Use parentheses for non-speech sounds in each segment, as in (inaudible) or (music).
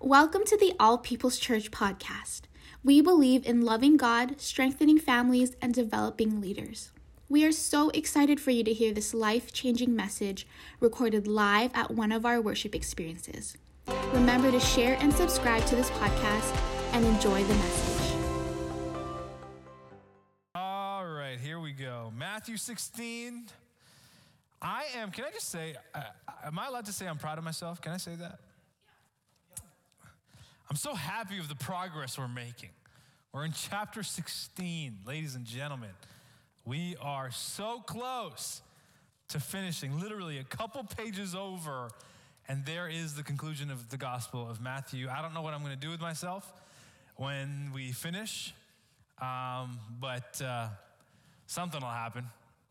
Welcome to the All People's Church podcast. We believe in loving God, strengthening families, and developing leaders. We are so excited for you to hear this life changing message recorded live at one of our worship experiences. Remember to share and subscribe to this podcast and enjoy the message. All right, here we go. Matthew 16. I am, can I just say, uh, am I allowed to say I'm proud of myself? Can I say that? I'm so happy with the progress we're making. We're in chapter 16, ladies and gentlemen. We are so close to finishing, literally a couple pages over, and there is the conclusion of the Gospel of Matthew. I don't know what I'm going to do with myself when we finish, um, but uh, something will happen.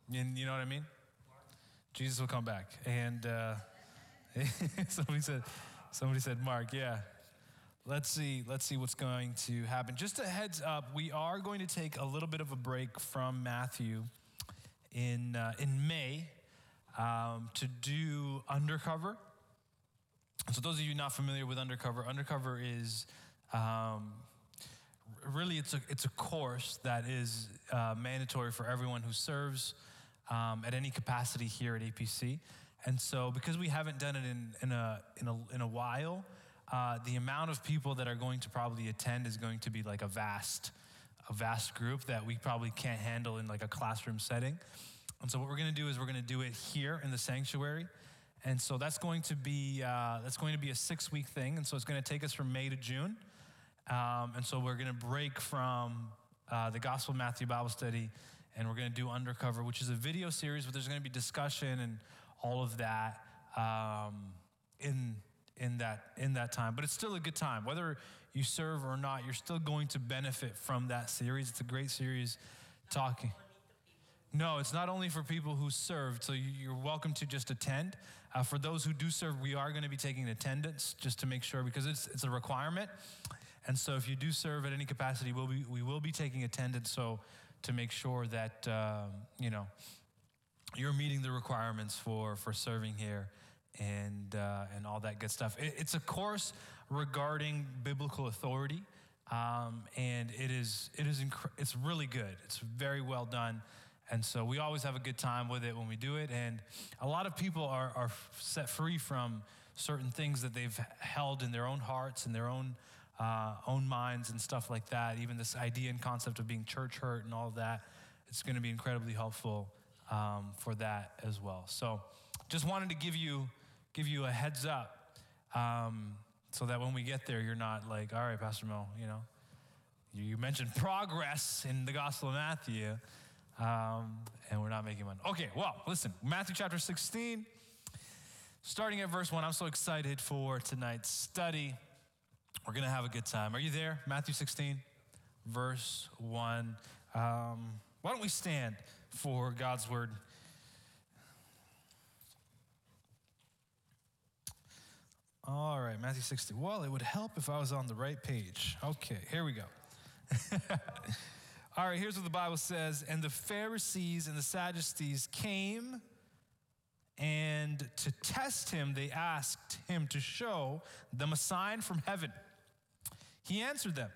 You, you know what I mean? Jesus will come back. And uh, (laughs) somebody said, somebody said, Mark, yeah. Let's see, let's see what's going to happen. Just a heads up, we are going to take a little bit of a break from Matthew in, uh, in May um, to do Undercover. So, those of you not familiar with Undercover, Undercover is um, really it's a, it's a course that is uh, mandatory for everyone who serves um, at any capacity here at APC. And so, because we haven't done it in, in, a, in, a, in a while, uh, the amount of people that are going to probably attend is going to be like a vast, a vast group that we probably can't handle in like a classroom setting. And so what we're going to do is we're going to do it here in the sanctuary. And so that's going to be uh, that's going to be a six week thing. And so it's going to take us from May to June. Um, and so we're going to break from uh, the Gospel of Matthew Bible Study, and we're going to do Undercover, which is a video series, but there's going to be discussion and all of that um, in in that in that time but it's still a good time. Whether you serve or not you're still going to benefit from that series. It's a great series talking. No it's not only for people who serve. so you're welcome to just attend. Uh, for those who do serve we are going to be taking attendance just to make sure because it's, it's a requirement. And so if you do serve at any capacity we'll be, we will be taking attendance so to make sure that uh, you know you're meeting the requirements for for serving here and, uh, and all that good stuff. It, it's a course regarding biblical authority, um, and it is, it is inc- it's really good. It's very well done. And so we always have a good time with it when we do it. And a lot of people are, are set free from certain things that they've held in their own hearts and their own, uh, own minds and stuff like that. Even this idea and concept of being church hurt and all that, it's going to be incredibly helpful um, for that as well. So just wanted to give you give you a heads up um, so that when we get there, you're not like, all right, Pastor Mo, you know, you mentioned progress in the Gospel of Matthew, um, and we're not making one. Okay, well, listen, Matthew chapter 16, starting at verse 1. I'm so excited for tonight's study. We're going to have a good time. Are you there? Matthew 16, verse 1. Um, why don't we stand for God's word? All right, Matthew 16. Well, it would help if I was on the right page. Okay, here we go. (laughs) All right, here's what the Bible says. And the Pharisees and the Sadducees came, and to test him, they asked him to show them a sign from heaven. He answered them,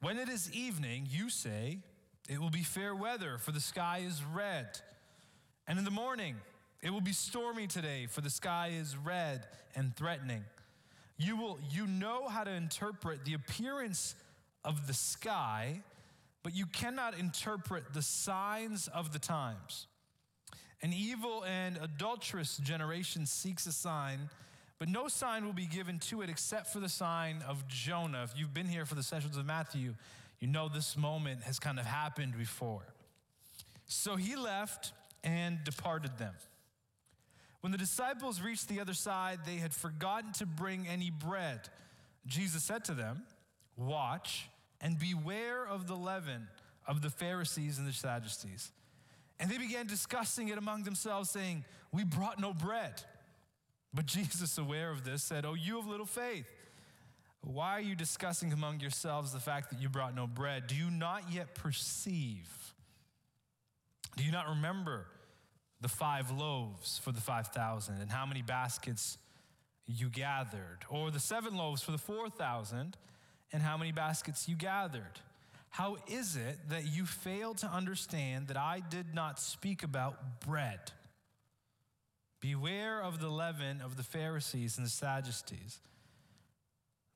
When it is evening, you say, It will be fair weather, for the sky is red. And in the morning, it will be stormy today, for the sky is red and threatening. You will you know how to interpret the appearance of the sky, but you cannot interpret the signs of the times. An evil and adulterous generation seeks a sign, but no sign will be given to it except for the sign of Jonah. If you've been here for the sessions of Matthew, you know this moment has kind of happened before. So he left and departed them. When the disciples reached the other side, they had forgotten to bring any bread. Jesus said to them, Watch and beware of the leaven of the Pharisees and the Sadducees. And they began discussing it among themselves, saying, We brought no bread. But (laughs) Jesus, aware of this, said, Oh, you of little faith, why are you discussing among yourselves the fact that you brought no bread? Do you not yet perceive? Do you not remember? The five loaves for the 5,000 and how many baskets you gathered? Or the seven loaves for the 4,000 and how many baskets you gathered? How is it that you fail to understand that I did not speak about bread? Beware of the leaven of the Pharisees and the Sadducees.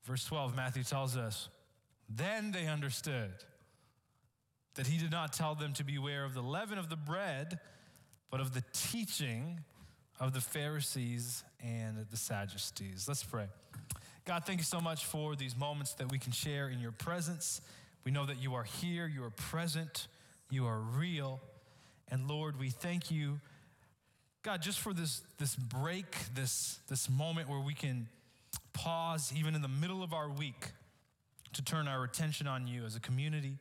Verse 12, Matthew tells us, Then they understood that he did not tell them to beware of the leaven of the bread, but of the teaching of the Pharisees and the Sadducees. Let's pray. God, thank you so much for these moments that we can share in your presence. We know that you are here, you are present, you are real. And Lord, we thank you, God, just for this, this break, this, this moment where we can pause even in the middle of our week to turn our attention on you as a community,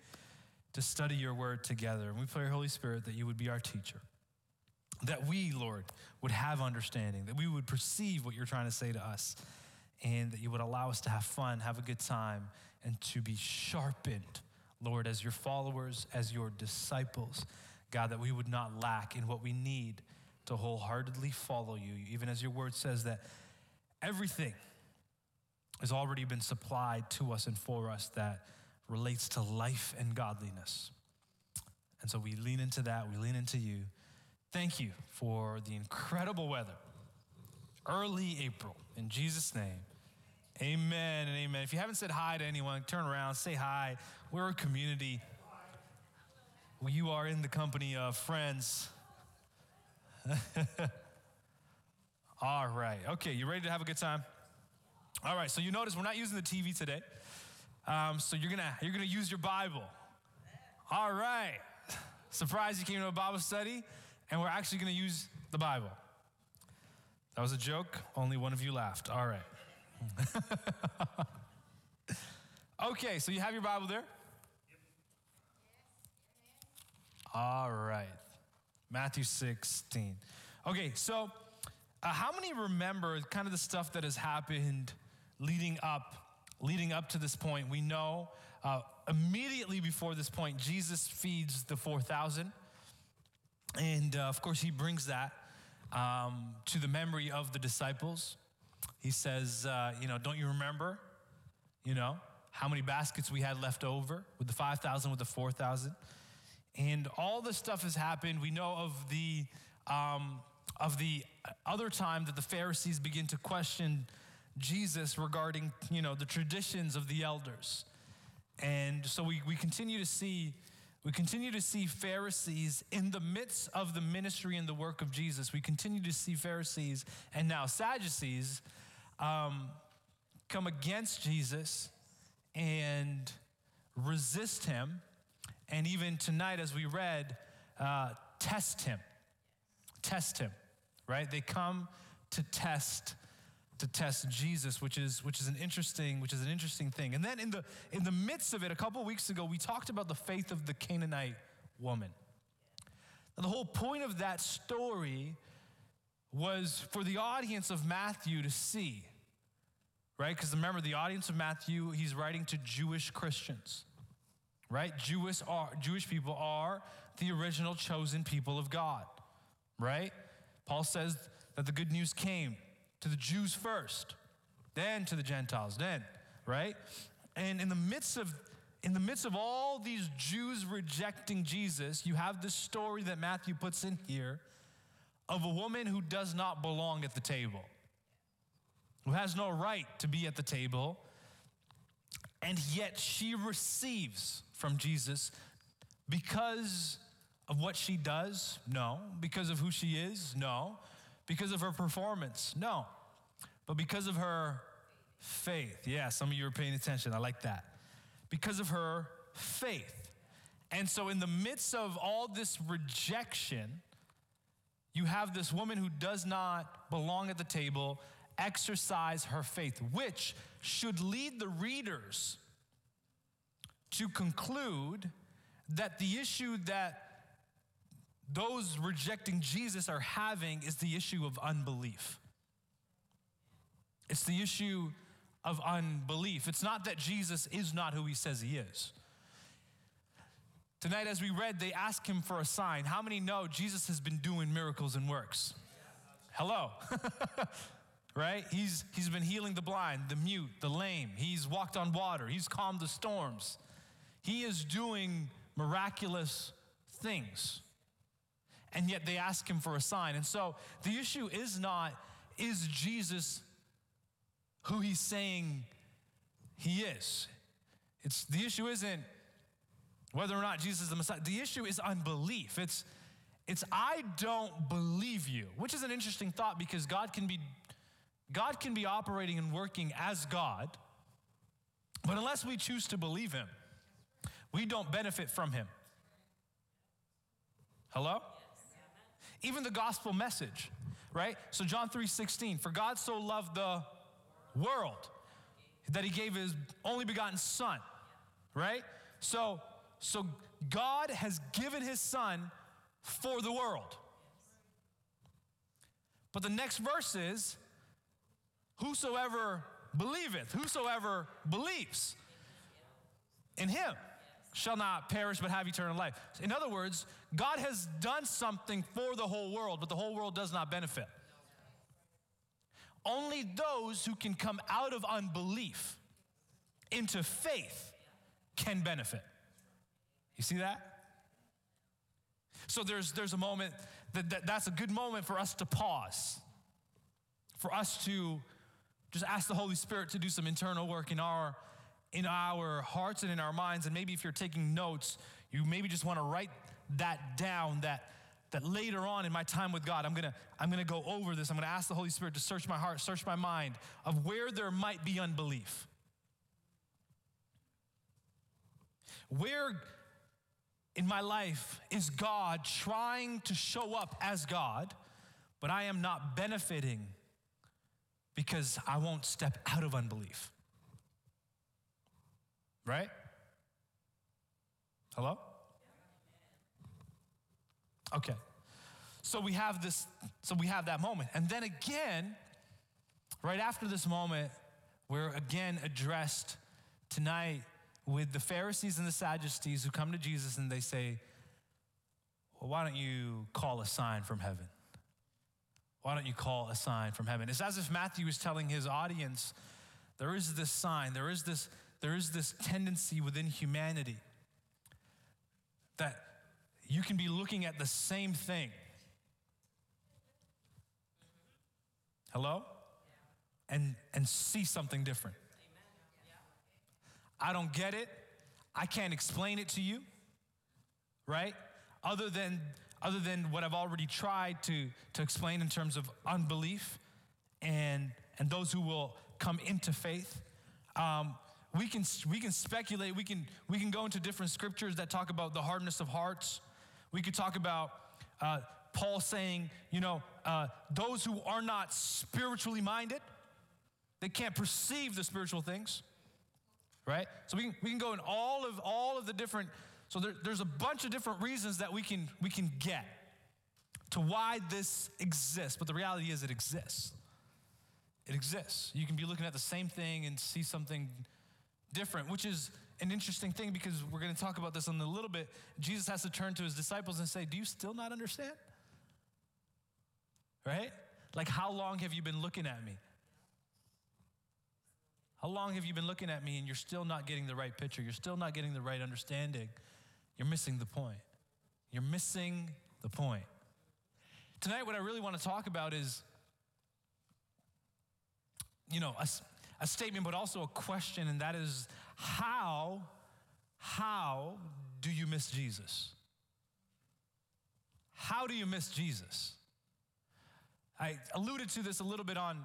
to study your word together. And we pray, Holy Spirit, that you would be our teacher. That we, Lord, would have understanding, that we would perceive what you're trying to say to us, and that you would allow us to have fun, have a good time, and to be sharpened, Lord, as your followers, as your disciples. God, that we would not lack in what we need to wholeheartedly follow you, even as your word says that everything has already been supplied to us and for us that relates to life and godliness. And so we lean into that, we lean into you. Thank you for the incredible weather. Early April, in Jesus' name. Amen and amen. If you haven't said hi to anyone, turn around, say hi. We're a community. You are in the company of friends. (laughs) All right. Okay, you ready to have a good time? All right. So you notice we're not using the TV today. Um, so you're gonna you're gonna use your Bible. All right. Surprise! You came to a Bible study and we're actually going to use the Bible. That was a joke. Only one of you laughed. All right. (laughs) okay, so you have your Bible there? All right. Matthew 16. Okay, so uh, how many remember kind of the stuff that has happened leading up leading up to this point? We know uh, immediately before this point Jesus feeds the 4000 and uh, of course, he brings that um, to the memory of the disciples. He says, uh, You know, don't you remember, you know, how many baskets we had left over with the 5,000, with the 4,000? And all this stuff has happened. We know of the, um, of the other time that the Pharisees begin to question Jesus regarding, you know, the traditions of the elders. And so we, we continue to see we continue to see Pharisees in the midst of the ministry and the work of Jesus. We continue to see Pharisees and now Sadducees um, come against Jesus and resist him. And even tonight, as we read, uh, test him. Test him, right? They come to test to test Jesus, which is which is an interesting which is an interesting thing. And then in the in the midst of it, a couple weeks ago, we talked about the faith of the Canaanite woman. And the whole point of that story was for the audience of Matthew to see, right? Because remember, the audience of Matthew, he's writing to Jewish Christians, right? Jewish are Jewish people are the original chosen people of God, right? Paul says that the good news came to the Jews first, then to the Gentiles, then, right? And in the midst of in the midst of all these Jews rejecting Jesus, you have this story that Matthew puts in here of a woman who does not belong at the table, who has no right to be at the table, and yet she receives from Jesus because of what she does? No. Because of who she is? No. Because of her performance? No. But because of her faith. Yeah, some of you are paying attention. I like that. Because of her faith. And so, in the midst of all this rejection, you have this woman who does not belong at the table exercise her faith, which should lead the readers to conclude that the issue that those rejecting Jesus are having is the issue of unbelief. It's the issue of unbelief. It's not that Jesus is not who he says he is. Tonight, as we read, they ask him for a sign. How many know Jesus has been doing miracles and works? Hello. (laughs) right? He's, he's been healing the blind, the mute, the lame. He's walked on water. He's calmed the storms. He is doing miraculous things. And yet they ask him for a sign. And so the issue is not, is Jesus who he's saying he is? It's the issue isn't whether or not Jesus is the Messiah. The issue is unbelief. It's it's I don't believe you, which is an interesting thought because God can be God can be operating and working as God, but unless we choose to believe him, we don't benefit from him. Hello? Even the gospel message, right? So John 3:16, for God so loved the world that he gave his only begotten son, right? So so God has given his son for the world. But the next verse is whosoever believeth, whosoever believes in him shall not perish but have eternal life. In other words, God has done something for the whole world, but the whole world does not benefit. Only those who can come out of unbelief into faith can benefit. You see that? So there's, there's a moment that, that that's a good moment for us to pause, for us to just ask the Holy Spirit to do some internal work in our in our hearts and in our minds. And maybe if you're taking notes, you maybe just want to write that down that that later on in my time with God, I'm gonna, I'm gonna go over this. I'm gonna ask the Holy Spirit to search my heart, search my mind of where there might be unbelief. Where in my life is God trying to show up as God, but I am not benefiting because I won't step out of unbelief. Right? Hello? Okay. So we have this, so we have that moment. And then again, right after this moment, we're again addressed tonight with the Pharisees and the Sadducees who come to Jesus and they say, Well, why don't you call a sign from heaven? Why don't you call a sign from heaven? It's as if Matthew is telling his audience, there is this sign, there is this, there is this tendency within humanity that you can be looking at the same thing. Hello? And, and see something different. I don't get it. I can't explain it to you, right? Other than, other than what I've already tried to, to explain in terms of unbelief and, and those who will come into faith. Um, we can, we can speculate, we can, we can go into different scriptures that talk about the hardness of hearts. We could talk about uh, Paul saying, you know, uh, those who are not spiritually minded, they can't perceive the spiritual things right? So we can, we can go in all of all of the different. So there, there's a bunch of different reasons that we can we can get to why this exists. But the reality is, it exists. It exists. You can be looking at the same thing and see something different, which is an interesting thing because we're going to talk about this in a little bit. Jesus has to turn to his disciples and say, "Do you still not understand?" Right? Like, how long have you been looking at me? How long have you been looking at me and you're still not getting the right picture? You're still not getting the right understanding. You're missing the point. You're missing the point. Tonight, what I really want to talk about is, you know, a, a statement, but also a question, and that is how, how do you miss Jesus? How do you miss Jesus? I alluded to this a little bit on,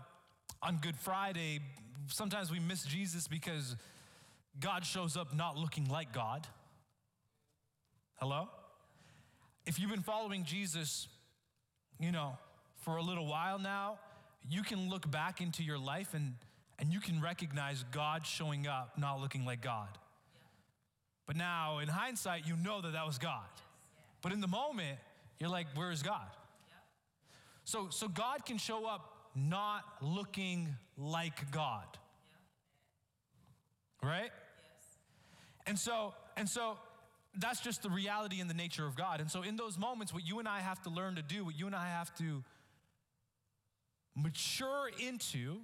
on Good Friday, sometimes we miss Jesus because God shows up not looking like God. Hello? If you've been following Jesus, you know, for a little while now, you can look back into your life and, and you can recognize God showing up not looking like God. But now, in hindsight, you know that that was God. But in the moment, you're like, where is God? So, so God can show up not looking like God. Right? And so, and so that's just the reality and the nature of God. And so in those moments, what you and I have to learn to do, what you and I have to mature into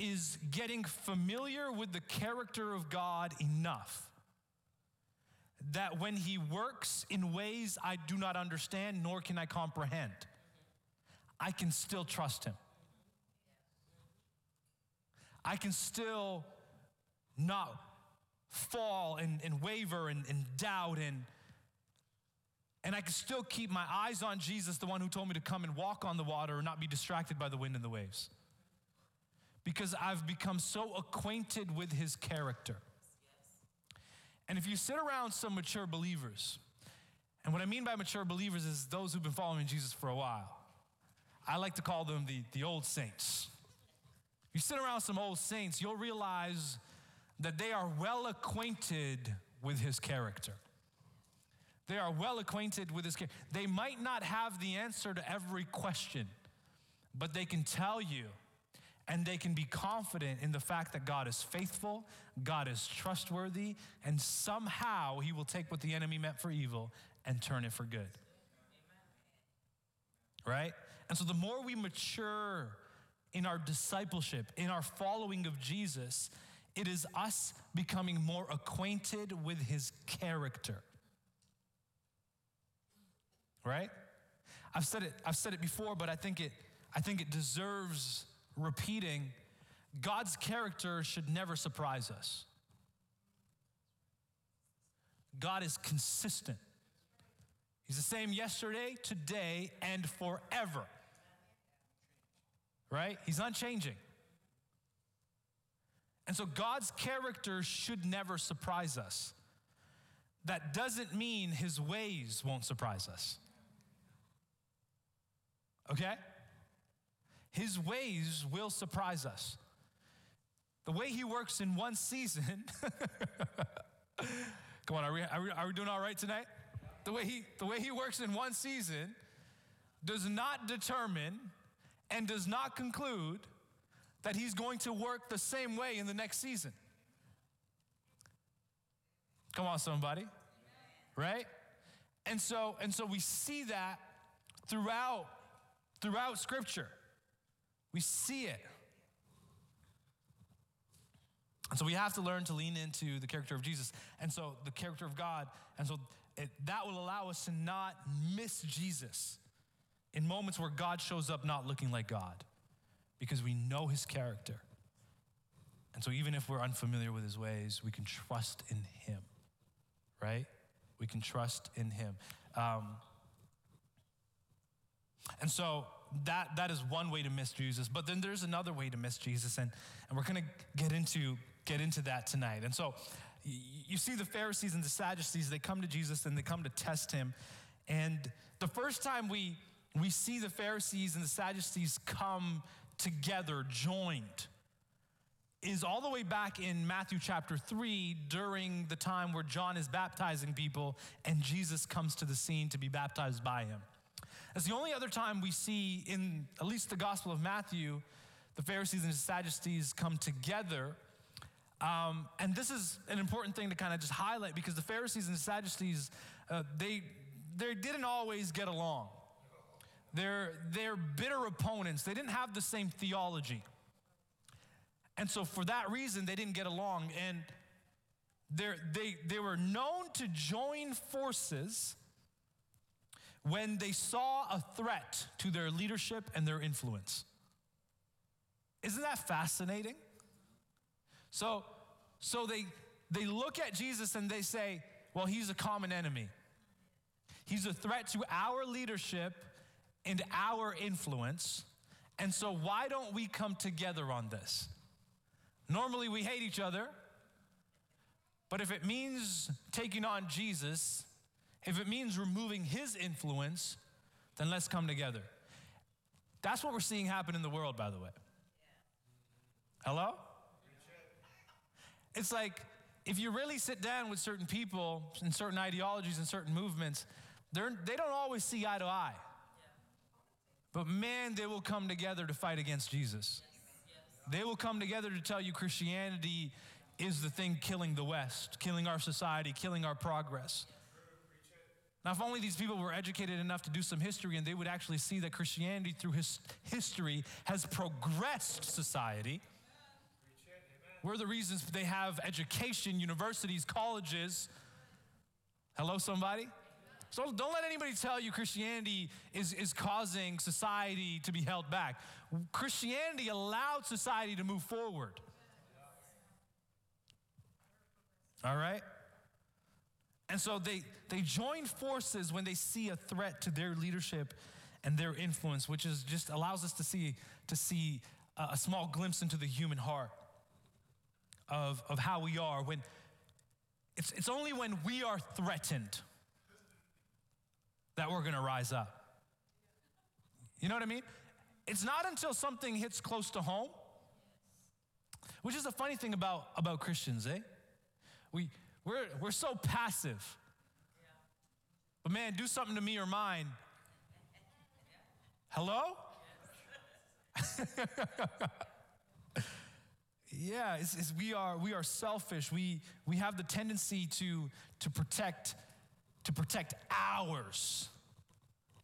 is getting familiar with the character of God enough that when He works in ways I do not understand nor can I comprehend, I can still trust Him. I can still not fall and, and waver and, and doubt and and I can still keep my eyes on Jesus, the one who told me to come and walk on the water and not be distracted by the wind and the waves. Because I've become so acquainted with his character. And if you sit around some mature believers, and what I mean by mature believers is those who've been following Jesus for a while. I like to call them the, the old saints. If you sit around some old saints, you'll realize that they are well acquainted with his character. They are well acquainted with his character. They might not have the answer to every question, but they can tell you and they can be confident in the fact that God is faithful, God is trustworthy, and somehow he will take what the enemy meant for evil and turn it for good. Right? And so the more we mature in our discipleship, in our following of Jesus, it is us becoming more acquainted with his character. Right? I've said it, I've said it before, but I think it, I think it deserves repeating. God's character should never surprise us. God is consistent. He's the same yesterday, today, and forever. Right? He's unchanging. And so God's character should never surprise us. That doesn't mean his ways won't surprise us. Okay? His ways will surprise us. The way he works in one season. (laughs) Come on, are we, are we, are we doing all right tonight? The way, he, the way he works in one season does not determine and does not conclude that he's going to work the same way in the next season. Come on, somebody. Right? And so, and so we see that throughout, throughout scripture. We see it. And so we have to learn to lean into the character of Jesus. And so the character of God. And so it, that will allow us to not miss Jesus in moments where God shows up not looking like God because we know his character. And so even if we're unfamiliar with his ways, we can trust in him, right? We can trust in him. Um, and so that, that is one way to miss Jesus. But then there's another way to miss Jesus, and, and we're going to get into, get into that tonight. And so you see the Pharisees and the Sadducees, they come to Jesus and they come to test him. And the first time we, we see the Pharisees and the Sadducees come together, joined, is all the way back in Matthew chapter 3 during the time where John is baptizing people and Jesus comes to the scene to be baptized by him. It's the only other time we see in at least the Gospel of Matthew the Pharisees and the Sadducees come together. Um, and this is an important thing to kind of just highlight because the Pharisees and the Sadducees, uh, they, they didn't always get along. They're, they're bitter opponents. They didn't have the same theology. And so, for that reason, they didn't get along. And they, they were known to join forces when they saw a threat to their leadership and their influence. Isn't that fascinating? So, so they, they look at Jesus and they say, well, he's a common enemy. He's a threat to our leadership and our influence. And so, why don't we come together on this? Normally, we hate each other, but if it means taking on Jesus, if it means removing his influence, then let's come together. That's what we're seeing happen in the world, by the way. Hello? It's like if you really sit down with certain people and certain ideologies and certain movements, they're, they don't always see eye to eye. But man, they will come together to fight against Jesus. They will come together to tell you Christianity is the thing killing the West, killing our society, killing our progress. Now, if only these people were educated enough to do some history and they would actually see that Christianity through his history has progressed society. We're the reasons they have education, universities, colleges. Hello, somebody? So don't let anybody tell you Christianity is, is causing society to be held back. Christianity allowed society to move forward. All right? And so they, they join forces when they see a threat to their leadership and their influence, which is just allows us to see, to see a, a small glimpse into the human heart of, of how we are. When it's, it's only when we are threatened that we're gonna rise up. You know what I mean? It's not until something hits close to home, which is the funny thing about, about Christians, eh? We, we're, we're so passive. But man, do something to me or mine. Hello? (laughs) yeah, it's, it's, we, are, we are selfish. We, we have the tendency to, to, protect, to protect ours.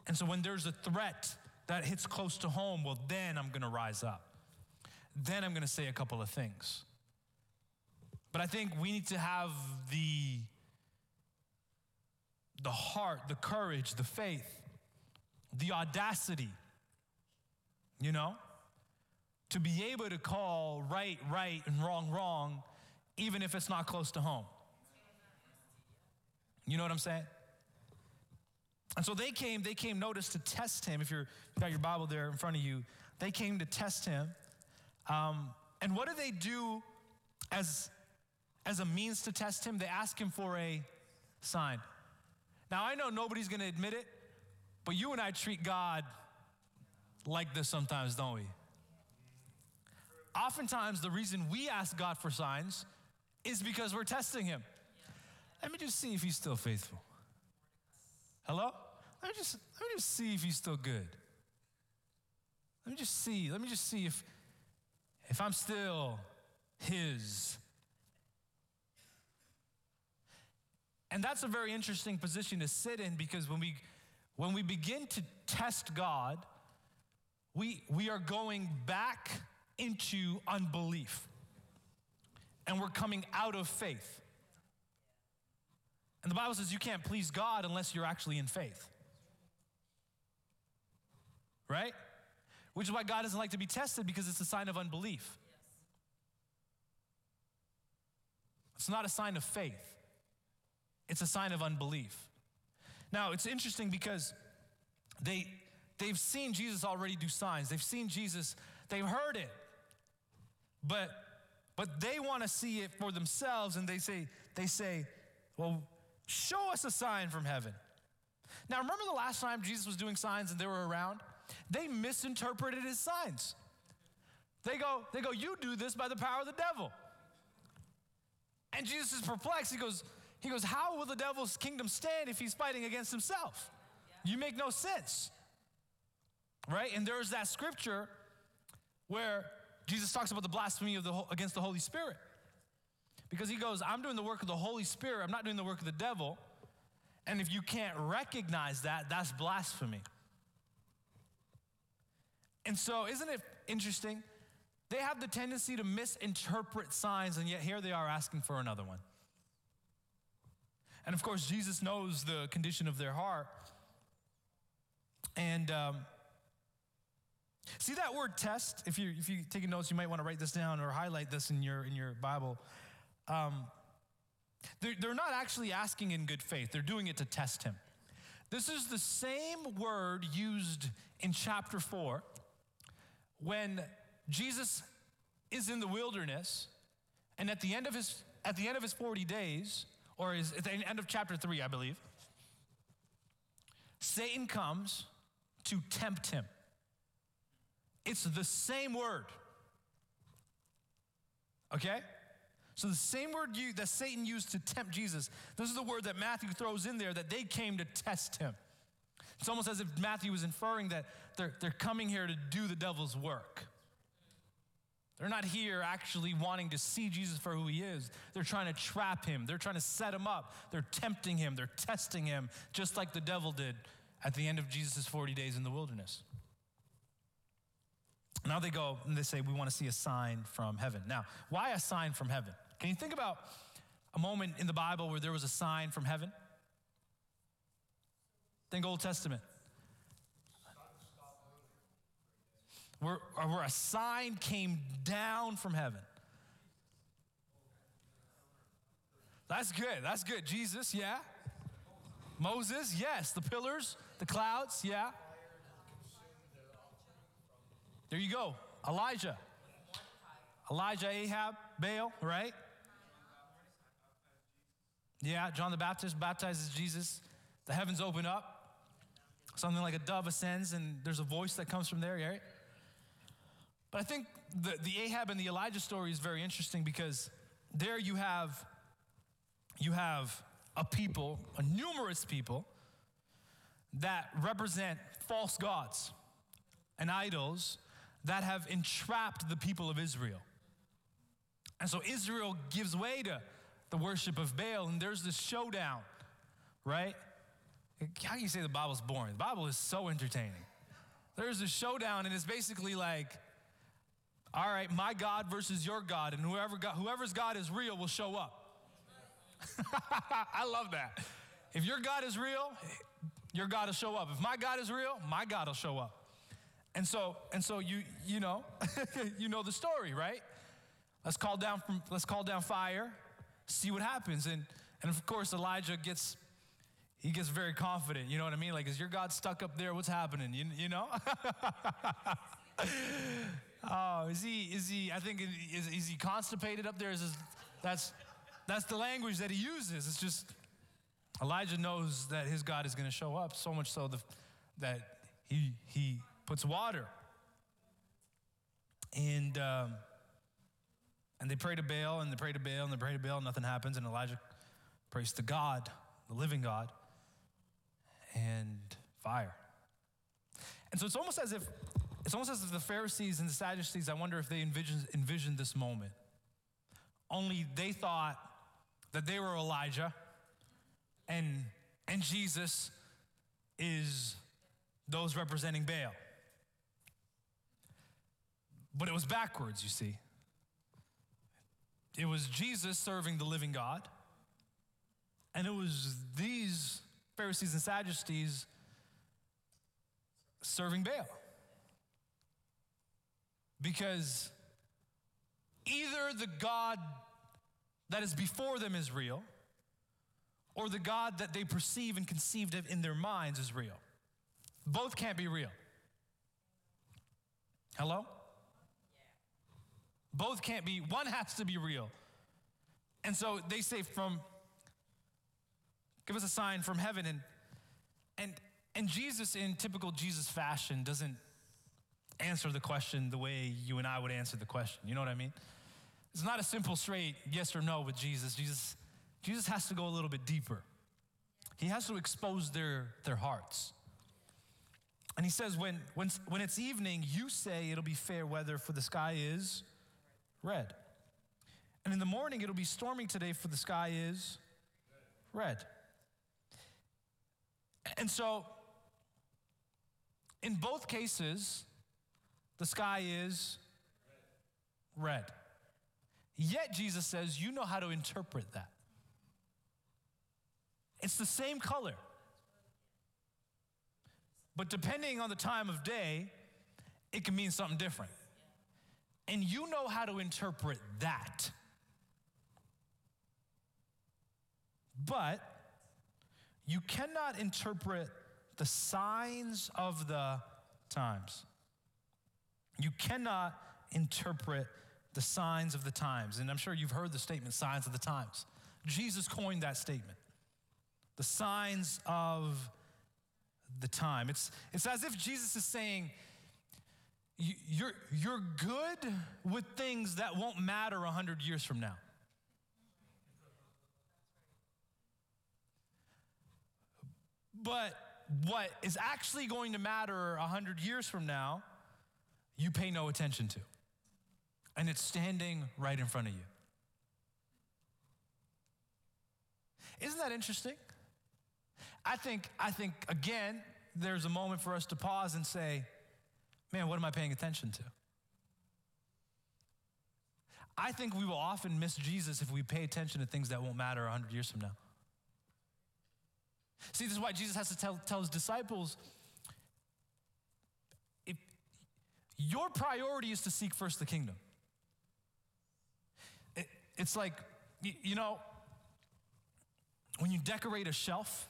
And so when there's a threat that hits close to home, well, then I'm gonna rise up. Then I'm gonna say a couple of things. But I think we need to have the, the heart, the courage, the faith, the audacity, you know, to be able to call right, right, and wrong, wrong, even if it's not close to home. You know what I'm saying? And so they came, they came, notice, to test him. If you're, you got your Bible there in front of you, they came to test him. Um, and what do they do as as a means to test him, they ask him for a sign. Now, I know nobody's gonna admit it, but you and I treat God like this sometimes, don't we? Oftentimes, the reason we ask God for signs is because we're testing him. Let me just see if he's still faithful. Hello? Let me just, let me just see if he's still good. Let me just see. Let me just see if, if I'm still his And that's a very interesting position to sit in because when we when we begin to test God, we we are going back into unbelief. And we're coming out of faith. And the Bible says you can't please God unless you're actually in faith. Right? Which is why God doesn't like to be tested because it's a sign of unbelief. It's not a sign of faith. It's a sign of unbelief. Now, it's interesting because they, they've seen Jesus already do signs. They've seen Jesus, they've heard it. But, but they want to see it for themselves and they say, they say, well, show us a sign from heaven. Now, remember the last time Jesus was doing signs and they were around? They misinterpreted his signs. They go, they go, you do this by the power of the devil. And Jesus is perplexed. He goes, he goes, How will the devil's kingdom stand if he's fighting against himself? You make no sense. Right? And there's that scripture where Jesus talks about the blasphemy of the, against the Holy Spirit. Because he goes, I'm doing the work of the Holy Spirit, I'm not doing the work of the devil. And if you can't recognize that, that's blasphemy. And so, isn't it interesting? They have the tendency to misinterpret signs, and yet here they are asking for another one. And of course, Jesus knows the condition of their heart. And um, see that word test? If, you, if you're taking notes, you might want to write this down or highlight this in your, in your Bible. Um, they're, they're not actually asking in good faith, they're doing it to test him. This is the same word used in chapter 4 when Jesus is in the wilderness and at the end of his at the end of his 40 days or is at the end of chapter 3, I believe. Satan comes to tempt him. It's the same word. Okay? So the same word you, that Satan used to tempt Jesus, this is the word that Matthew throws in there that they came to test him. It's almost as if Matthew was inferring that they're, they're coming here to do the devil's work. They're not here actually wanting to see Jesus for who he is. They're trying to trap him. They're trying to set him up. They're tempting him. They're testing him, just like the devil did at the end of Jesus' 40 days in the wilderness. Now they go and they say, We want to see a sign from heaven. Now, why a sign from heaven? Can you think about a moment in the Bible where there was a sign from heaven? Think Old Testament. Where, where a sign came down from heaven. That's good. That's good. Jesus, yeah. Moses, yes. The pillars, the clouds, yeah. There you go. Elijah. Elijah, Ahab, Baal, right? Yeah, John the Baptist baptizes Jesus. The heavens open up. Something like a dove ascends, and there's a voice that comes from there, right? But I think the, the Ahab and the Elijah story is very interesting because there you have you have a people, a numerous people that represent false gods and idols that have entrapped the people of Israel. And so Israel gives way to the worship of Baal, and there's this showdown, right? How can you say the Bible's boring? The Bible is so entertaining. There's a showdown, and it's basically like, all right, my God versus your God, and whoever God, whoever's God is real will show up. (laughs) I love that. If your God is real, your God will show up. If my God is real, my God will show up. And so, and so you, you know, (laughs) you know the story, right? Let's call down from, let's call down fire, see what happens. And, and of course, Elijah gets, he gets very confident. You know what I mean? Like, is your God stuck up there? What's happening? You, you know? (laughs) oh, is he, is he, I think, is, is he constipated up there? Is this, that's, that's the language that he uses. It's just, Elijah knows that his God is going to show up, so much so the, that he, he puts water. And, um, and they pray to Baal, and they pray to Baal, and they pray to Baal, and nothing happens. And Elijah prays to God, the living God, and fire. And so it's almost as if it's almost as if the Pharisees and the Sadducees, I wonder if they envisioned, envisioned this moment. Only they thought that they were Elijah and, and Jesus is those representing Baal. But it was backwards, you see. It was Jesus serving the living God, and it was these Pharisees and Sadducees serving Baal. Because either the God that is before them is real, or the God that they perceive and conceived of in their minds is real. Both can't be real. Hello? Both can't be, one has to be real. And so they say from give us a sign from heaven and and and Jesus in typical Jesus fashion doesn't answer the question the way you and I would answer the question. You know what I mean? It's not a simple straight yes or no with Jesus. Jesus, Jesus has to go a little bit deeper. He has to expose their, their hearts. And he says, when, when, when it's evening, you say it'll be fair weather, for the sky is red. And in the morning, it'll be storming today, for the sky is red. And so, in both cases, the sky is red. Yet Jesus says, You know how to interpret that. It's the same color. But depending on the time of day, it can mean something different. And you know how to interpret that. But you cannot interpret the signs of the times. You cannot interpret the signs of the times. And I'm sure you've heard the statement, signs of the times. Jesus coined that statement. The signs of the time. It's, it's as if Jesus is saying, you're, you're good with things that won't matter 100 years from now. But what is actually going to matter 100 years from now, you pay no attention to. and it's standing right in front of you. Isn't that interesting? I think, I think again, there's a moment for us to pause and say, man, what am I paying attention to? I think we will often miss Jesus if we pay attention to things that won't matter 100 years from now. See, this is why Jesus has to tell, tell his disciples if your priority is to seek first the kingdom. It, it's like, you, you know, when you decorate a shelf,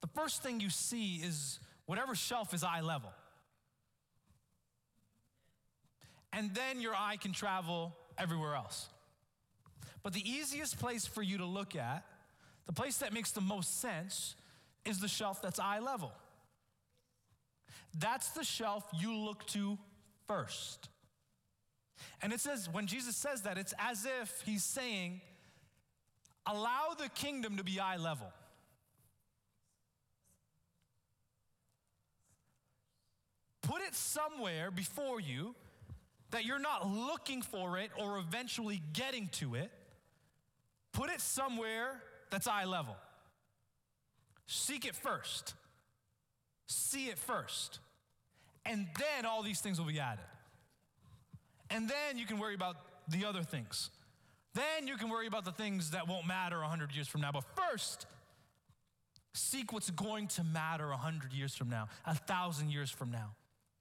the first thing you see is whatever shelf is eye level. And then your eye can travel everywhere else. But the easiest place for you to look at, the place that makes the most sense, is the shelf that's eye level. That's the shelf you look to first. And it says, when Jesus says that, it's as if he's saying, allow the kingdom to be eye level. Put it somewhere before you that you're not looking for it or eventually getting to it. Put it somewhere that's eye level. Seek it first. See it first. And then all these things will be added. And then you can worry about the other things. Then you can worry about the things that won't matter 100 years from now. But first, seek what's going to matter 100 years from now, a 1,000 years from now,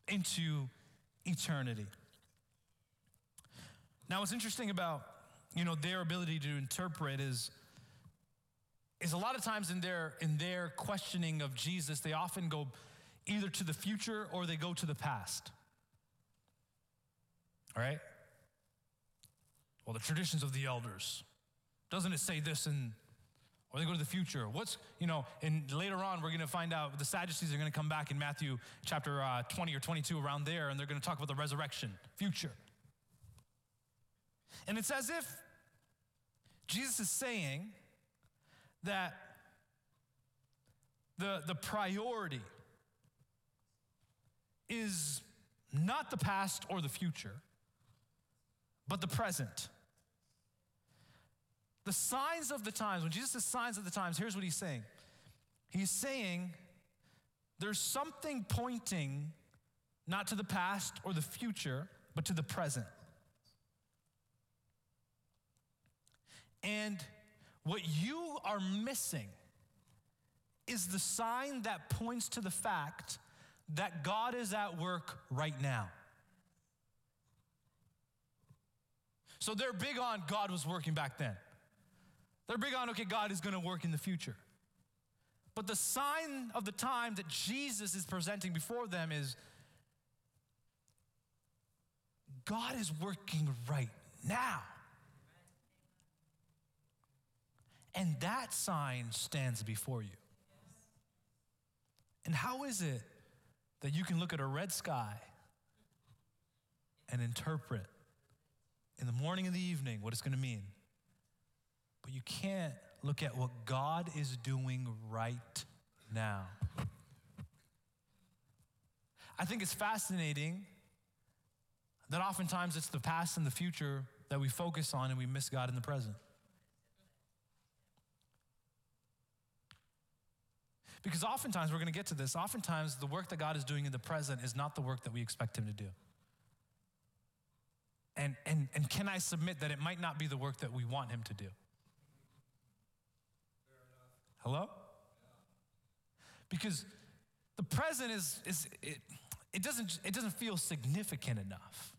into eternity. Now, what's interesting about you know their ability to interpret is is a lot of times in their in their questioning of Jesus, they often go either to the future or they go to the past. All right? Well, the traditions of the elders. Doesn't it say this and or they go to the future? What's, you know, and later on we're going to find out the Sadducees are going to come back in Matthew chapter uh, 20 or 22 around there and they're going to talk about the resurrection, future. And it's as if Jesus is saying that the, the priority is not the past or the future, but the present. The signs of the times, when Jesus says signs of the times, here's what he's saying. He's saying there's something pointing not to the past or the future, but to the present. And what you are missing is the sign that points to the fact that God is at work right now. So they're big on God was working back then. They're big on, okay, God is gonna work in the future. But the sign of the time that Jesus is presenting before them is God is working right now. And that sign stands before you. And how is it that you can look at a red sky and interpret in the morning and the evening what it's going to mean? But you can't look at what God is doing right now. I think it's fascinating that oftentimes it's the past and the future that we focus on and we miss God in the present. Because oftentimes, we're going to get to this, oftentimes the work that God is doing in the present is not the work that we expect Him to do. And, and, and can I submit that it might not be the work that we want Him to do? Hello? Because the present is, is it, it, doesn't, it doesn't feel significant enough.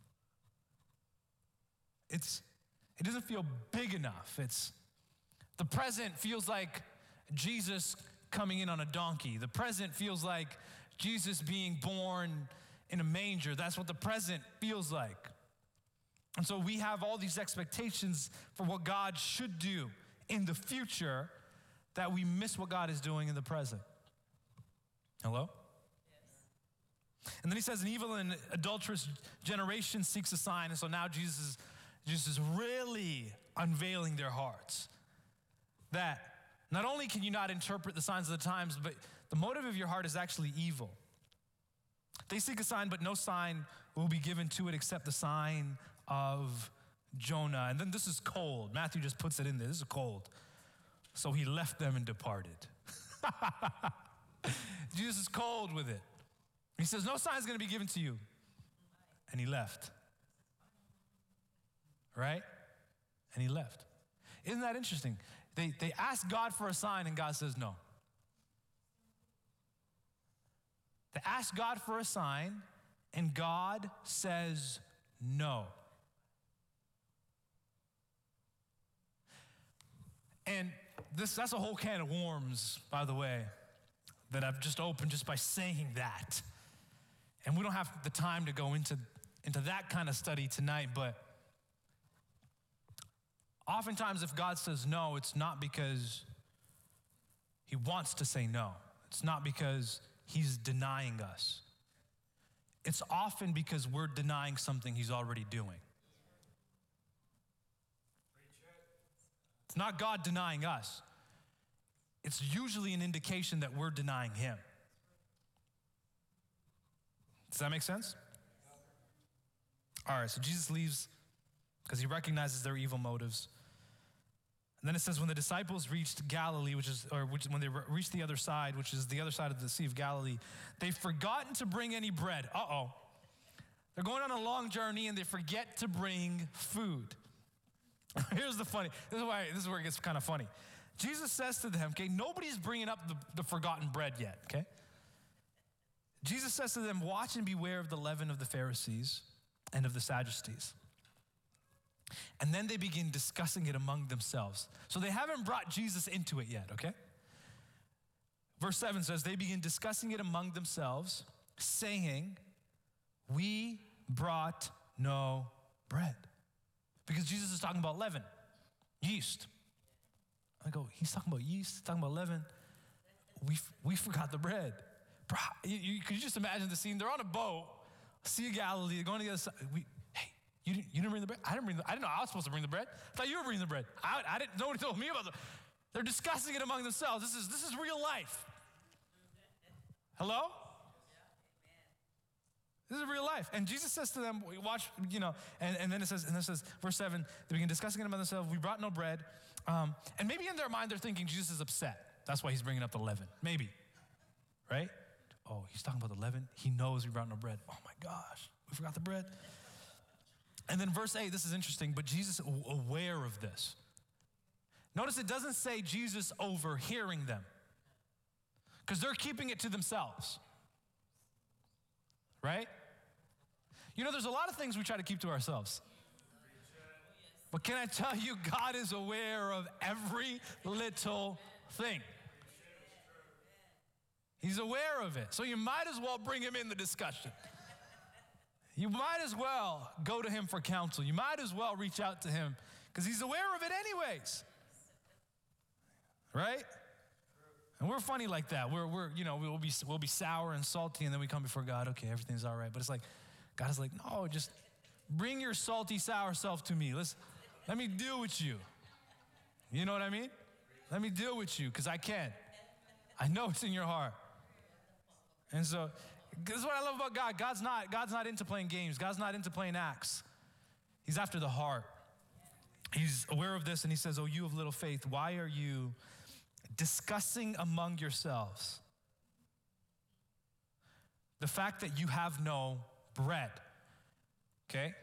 It's, it doesn't feel big enough. It's, the present feels like Jesus coming in on a donkey. The present feels like Jesus being born in a manger. That's what the present feels like. And so we have all these expectations for what God should do in the future that we miss what God is doing in the present. Hello? And then he says, an evil and adulterous generation seeks a sign. And so now Jesus is, Jesus is really unveiling their hearts. That not only can you not interpret the signs of the times, but the motive of your heart is actually evil. They seek a sign, but no sign will be given to it except the sign of Jonah. And then this is cold. Matthew just puts it in there. This is cold. So he left them and departed. (laughs) Jesus is cold with it. He says, No sign is going to be given to you. And he left. Right? And he left. Isn't that interesting? They, they ask God for a sign, and God says no. They ask God for a sign, and God says no. And this, that's a whole can of worms, by the way, that I've just opened just by saying that. And we don't have the time to go into, into that kind of study tonight, but oftentimes if God says no, it's not because he wants to say no. It's not because he's denying us. It's often because we're denying something he's already doing. It's not God denying us, it's usually an indication that we're denying Him. Does that make sense? All right, so Jesus leaves because he recognizes their evil motives. And then it says, when the disciples reached Galilee, which is, or which, when they reached the other side, which is the other side of the Sea of Galilee, they've forgotten to bring any bread. Uh oh. They're going on a long journey and they forget to bring food. (laughs) Here's the funny. This is why this is where it gets kind of funny. Jesus says to them, okay, nobody's bringing up the, the forgotten bread yet, okay? Jesus says to them, Watch and beware of the leaven of the Pharisees and of the Sadducees. And then they begin discussing it among themselves. So they haven't brought Jesus into it yet, okay? Verse 7 says, They begin discussing it among themselves, saying, We brought no bread. Because Jesus is talking about leaven, yeast. I go, he's talking about yeast, talking about leaven. We, we forgot the bread. Bro, you, you, could you just imagine the scene? They're on a boat, Sea of Galilee, going to the other side. We, you didn't, you didn't bring the bread? I didn't bring the, I didn't know I was supposed to bring the bread. I thought you were bringing the bread. I, I didn't, nobody told me about the, they're discussing it among themselves. This is, this is real life. Hello? This is real life. And Jesus says to them, watch, you know, and, and then it says, and this says, verse 7, they begin discussing it among themselves. We brought no bread. Um, and maybe in their mind, they're thinking Jesus is upset. That's why he's bringing up the leaven. Maybe. Right? Oh, he's talking about the leaven. He knows we brought no bread. Oh my gosh, we forgot the bread. And then verse 8, this is interesting, but Jesus aware of this. Notice it doesn't say Jesus overhearing them because they're keeping it to themselves. Right? You know, there's a lot of things we try to keep to ourselves. But can I tell you, God is aware of every little thing. He's aware of it. So you might as well bring him in the discussion. You might as well go to him for counsel. You might as well reach out to him because he's aware of it anyways. Right? And we're funny like that. We're, we're you know, we'll be, we'll be sour and salty and then we come before God, okay, everything's all right. But it's like, God is like, no, just bring your salty, sour self to me. Let's, let me deal with you. You know what I mean? Let me deal with you because I can. I know it's in your heart. And so this is what I love about God. God's not, God's not into playing games. God's not into playing acts. He's after the heart. He's aware of this and he says, Oh, you of little faith, why are you discussing among yourselves the fact that you have no bread? Okay?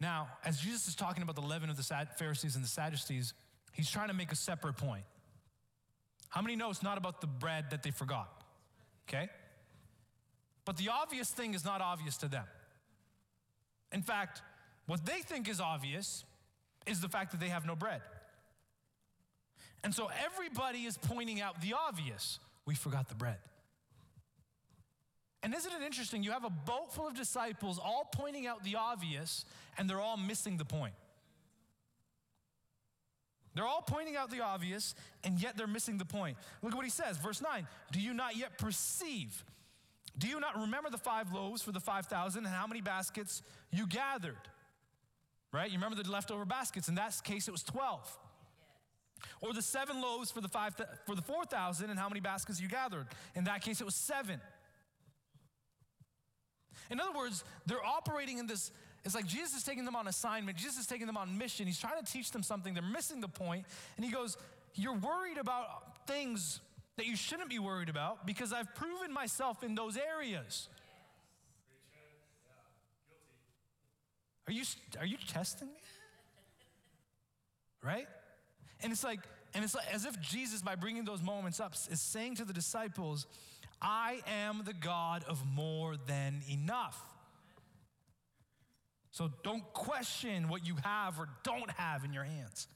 Now, as Jesus is talking about the leaven of the Pharisees and the Sadducees, he's trying to make a separate point. How many know it's not about the bread that they forgot? Okay? But the obvious thing is not obvious to them. In fact, what they think is obvious is the fact that they have no bread. And so everybody is pointing out the obvious. We forgot the bread. And isn't it interesting? You have a boat full of disciples all pointing out the obvious, and they're all missing the point. They're all pointing out the obvious, and yet they're missing the point. Look at what he says, verse 9 Do you not yet perceive? Do you not remember the five loaves for the 5,000 and how many baskets you gathered? Right? You remember the leftover baskets. In that case, it was 12. Or the seven loaves for the, five, for the 4,000 and how many baskets you gathered. In that case, it was seven. In other words, they're operating in this, it's like Jesus is taking them on assignment, Jesus is taking them on mission. He's trying to teach them something, they're missing the point, and he goes, You're worried about things that you shouldn't be worried about because I've proven myself in those areas. Are you, are you testing me? Right? And it's like, and it's like as if Jesus, by bringing those moments up, is saying to the disciples, I am the God of more than enough. So don't question what you have or don't have in your hands.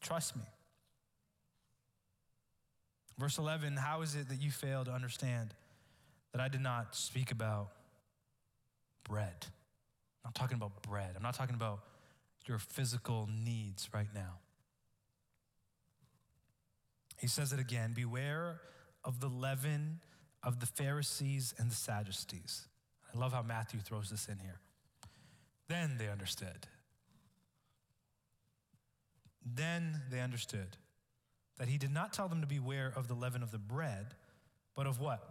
Trust me. Verse 11 How is it that you fail to understand that I did not speak about bread? I'm not talking about bread. I'm not talking about your physical needs right now. He says it again Beware of the leaven of the Pharisees and the Sadducees. I love how Matthew throws this in here. Then they understood. Then they understood that he did not tell them to beware of the leaven of the bread, but of what?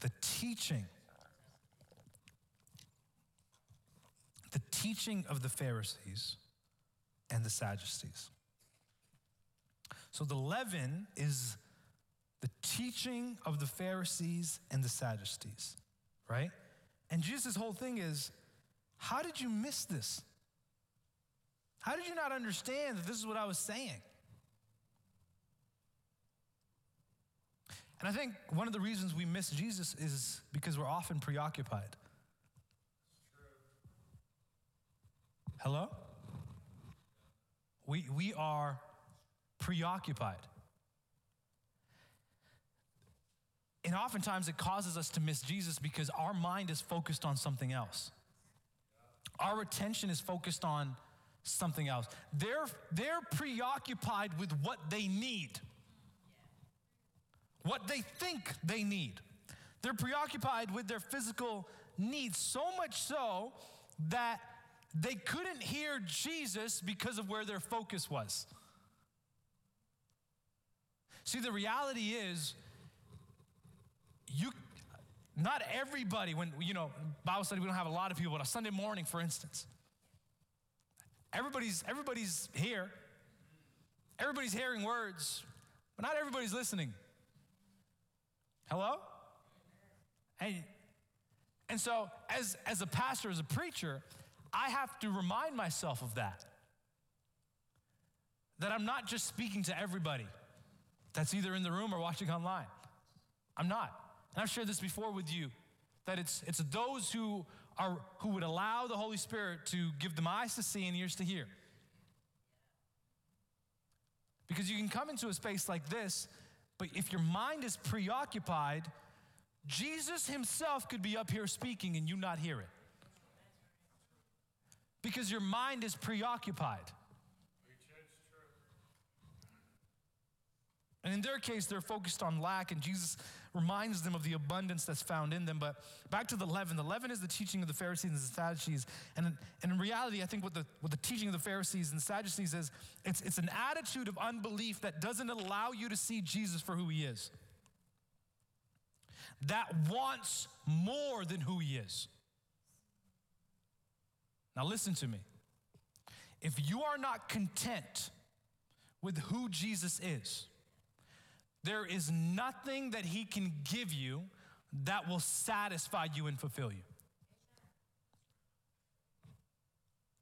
The teaching. The teaching of the Pharisees and the Sadducees. So the leaven is the teaching of the Pharisees and the Sadducees, right? And Jesus' whole thing is how did you miss this? How did you not understand that this is what I was saying? And I think one of the reasons we miss Jesus is because we're often preoccupied. Hello? We, we are preoccupied. And oftentimes it causes us to miss Jesus because our mind is focused on something else. Our attention is focused on something else. They're, they're preoccupied with what they need, what they think they need. They're preoccupied with their physical needs, so much so that they couldn't hear Jesus because of where their focus was. See, the reality is, you not everybody when you know bible study we don't have a lot of people but a sunday morning for instance everybody's everybody's here. Everybody's hearing words but not everybody's listening. Hello? And and so as as a pastor as a preacher i have to remind myself of that. That i'm not just speaking to everybody that's either in the room or watching online. I'm not. And I've shared this before with you that it's, it's those who, are, who would allow the Holy Spirit to give them eyes to see and ears to hear. Because you can come into a space like this, but if your mind is preoccupied, Jesus himself could be up here speaking and you not hear it. Because your mind is preoccupied. And in their case, they're focused on lack, and Jesus reminds them of the abundance that's found in them. But back to the leaven. The leaven is the teaching of the Pharisees and the Sadducees. And, and in reality, I think what the, what the teaching of the Pharisees and Sadducees is, it's, it's an attitude of unbelief that doesn't allow you to see Jesus for who he is. That wants more than who he is. Now, listen to me. If you are not content with who Jesus is, there is nothing that He can give you that will satisfy you and fulfill you.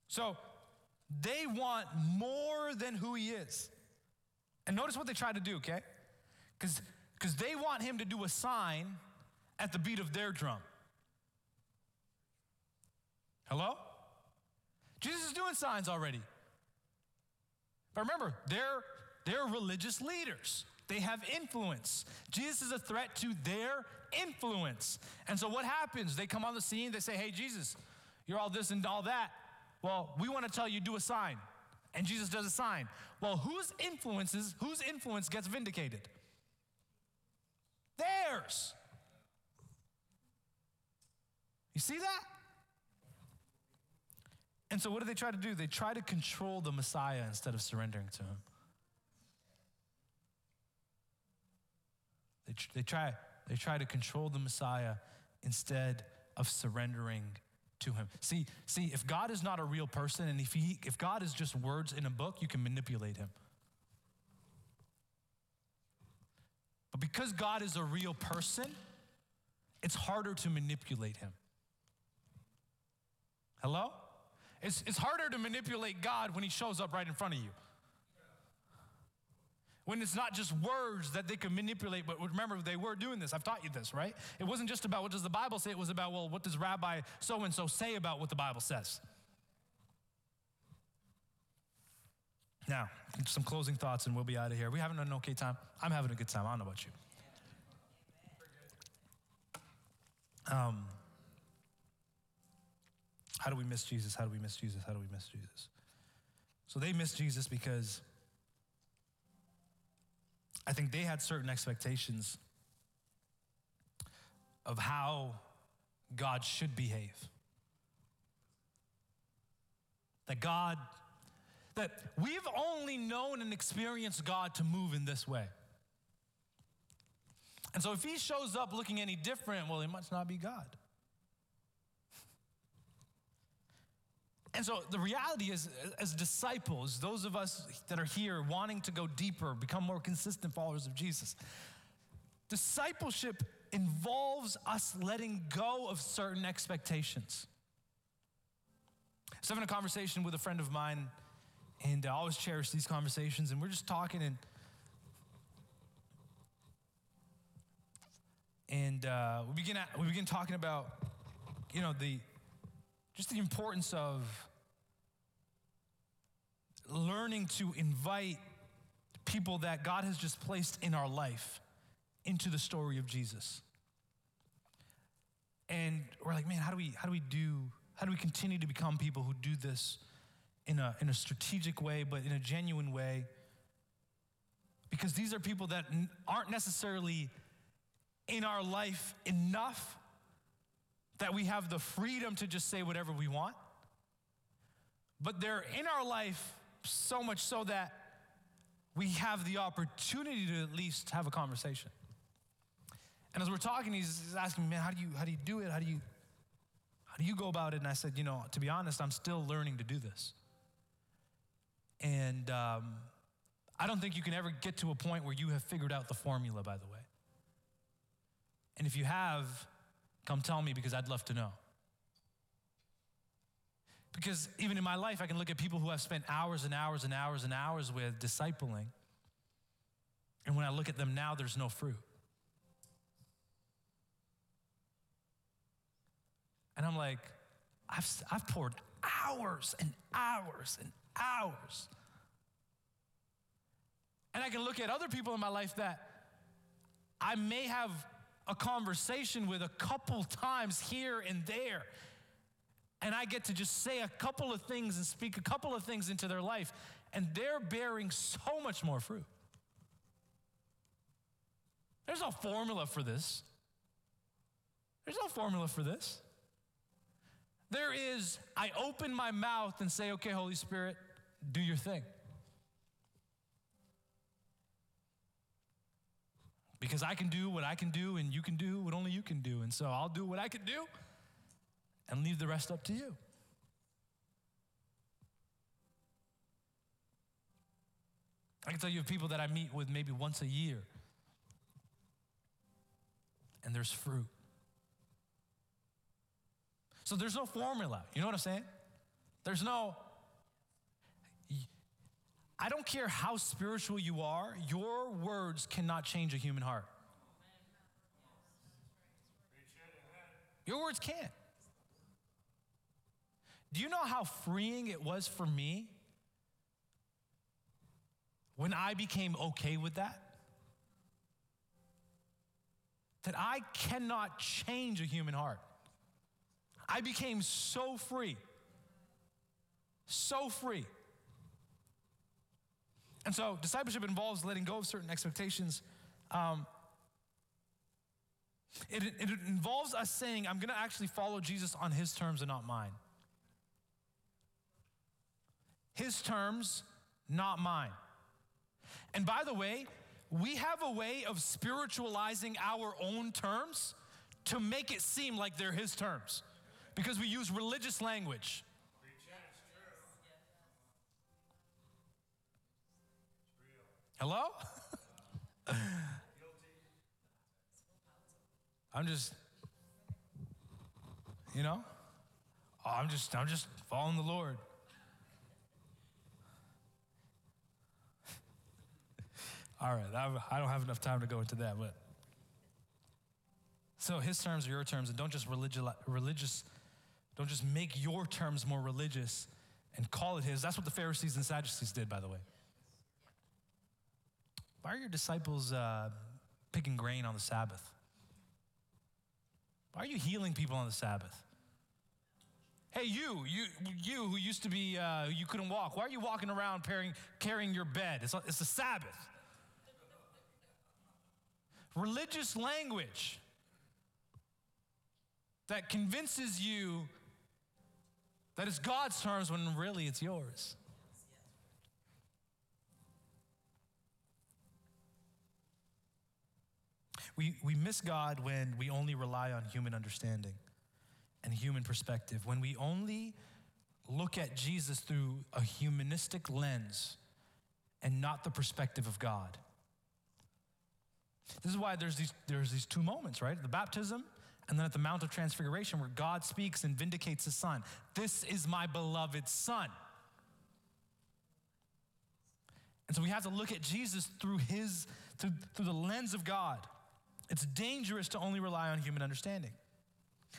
So they want more than who He is. And notice what they try to do, okay? Because they want him to do a sign at the beat of their drum. Hello? Jesus is doing signs already. But remember, they're, they're religious leaders. They have influence. Jesus is a threat to their influence. And so what happens? They come on the scene, they say, Hey, Jesus, you're all this and all that. Well, we want to tell you, do a sign. And Jesus does a sign. Well, whose influences, whose influence gets vindicated? Theirs. You see that? And so what do they try to do? They try to control the Messiah instead of surrendering to him. They, tr- they, try, they try to control the Messiah instead of surrendering to him. See, see, if God is not a real person and if, he, if God is just words in a book, you can manipulate him. But because God is a real person, it's harder to manipulate him. Hello? It's, it's harder to manipulate God when he shows up right in front of you. When it's not just words that they can manipulate, but remember, they were doing this. I've taught you this, right? It wasn't just about what does the Bible say, it was about, well, what does Rabbi so and so say about what the Bible says? Now, some closing thoughts and we'll be out of here. We having an okay time? I'm having a good time. I don't know about you. Um, how do we miss Jesus? How do we miss Jesus? How do we miss Jesus? So they miss Jesus because I think they had certain expectations of how God should behave. That God, that we've only known and experienced God to move in this way. And so if he shows up looking any different, well, he must not be God. And so the reality is, as disciples, those of us that are here wanting to go deeper, become more consistent followers of Jesus, discipleship involves us letting go of certain expectations. So, having a conversation with a friend of mine, and I always cherish these conversations, and we're just talking, and and uh, we begin we begin talking about, you know, the just the importance of learning to invite people that God has just placed in our life into the story of Jesus. And we're like, man, how do we how do we do how do we continue to become people who do this in a in a strategic way, but in a genuine way? Because these are people that aren't necessarily in our life enough that we have the freedom to just say whatever we want. But they're in our life so much so that we have the opportunity to at least have a conversation. And as we're talking, he's, asking me, man, how do you how do you do it? How do you how do you go about it? And I said, you know, to be honest, I'm still learning to do this. And um, I don't think you can ever get to a point where you have figured out the formula, by the way. And if you have, Come tell me because I'd love to know. Because even in my life, I can look at people who I've spent hours and hours and hours and hours with discipling. And when I look at them now, there's no fruit. And I'm like, I've, I've poured hours and hours and hours. And I can look at other people in my life that I may have a conversation with a couple times here and there. And I get to just say a couple of things and speak a couple of things into their life, and they're bearing so much more fruit. There's no formula for this. There's no formula for this. There is, I open my mouth and say, okay, Holy Spirit, do your thing. because I can do what I can do and you can do what only you can do. And so I'll do what I can do and leave the rest up to you. I can tell you of people that I meet with maybe once a year, and there's fruit. So there's no formula. You know what I'm saying? There's no, I don't care how spiritual you are, your words cannot change a human heart. Your words can't. Do you know how freeing it was for me when I became okay with that? That I cannot change a human heart. I became so free. So free. And so, discipleship involves letting go of certain expectations. Um, it, it involves us saying, I'm going to actually follow Jesus on his terms and not mine. His terms, not mine. And by the way, we have a way of spiritualizing our own terms to make it seem like they're his terms because we use religious language. Hello? (laughs) I'm just, you know, I'm just, I'm just following the Lord. All right, I don't have enough time to go into that, but so his terms are your terms, and don't just religious, religious, don't just make your terms more religious and call it his. That's what the Pharisees and Sadducees did, by the way. Why are your disciples uh, picking grain on the Sabbath? Why are you healing people on the Sabbath? Hey, you, you, you who used to be, uh, you couldn't walk. Why are you walking around carrying, carrying your bed? It's, it's the Sabbath. Religious language that convinces you that it's God's terms when really it's yours. We, we miss God when we only rely on human understanding and human perspective, when we only look at Jesus through a humanistic lens and not the perspective of God. This is why there's these, there's these two moments, right? The baptism and then at the Mount of Transfiguration where God speaks and vindicates his son. This is my beloved son. And so we have to look at Jesus through his, through, through the lens of God. It's dangerous to only rely on human understanding.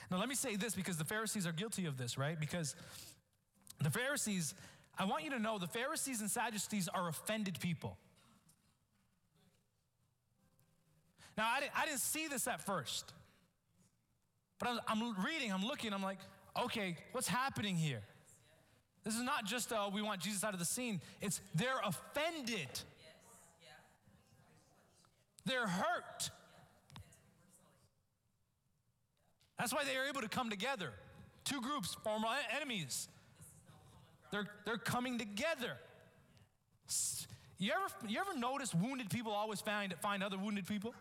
Now, let me say this because the Pharisees are guilty of this, right? Because the Pharisees, I want you to know the Pharisees and Sadducees are offended people. Now, I didn't, I didn't see this at first, but I'm, I'm reading, I'm looking, I'm like, okay, what's happening here? This is not just, uh, we want Jesus out of the scene, it's they're offended. They're hurt. That's why they are able to come together. Two groups, former enemies. They're, they're coming together. You ever, you ever notice wounded people always find, find other wounded people?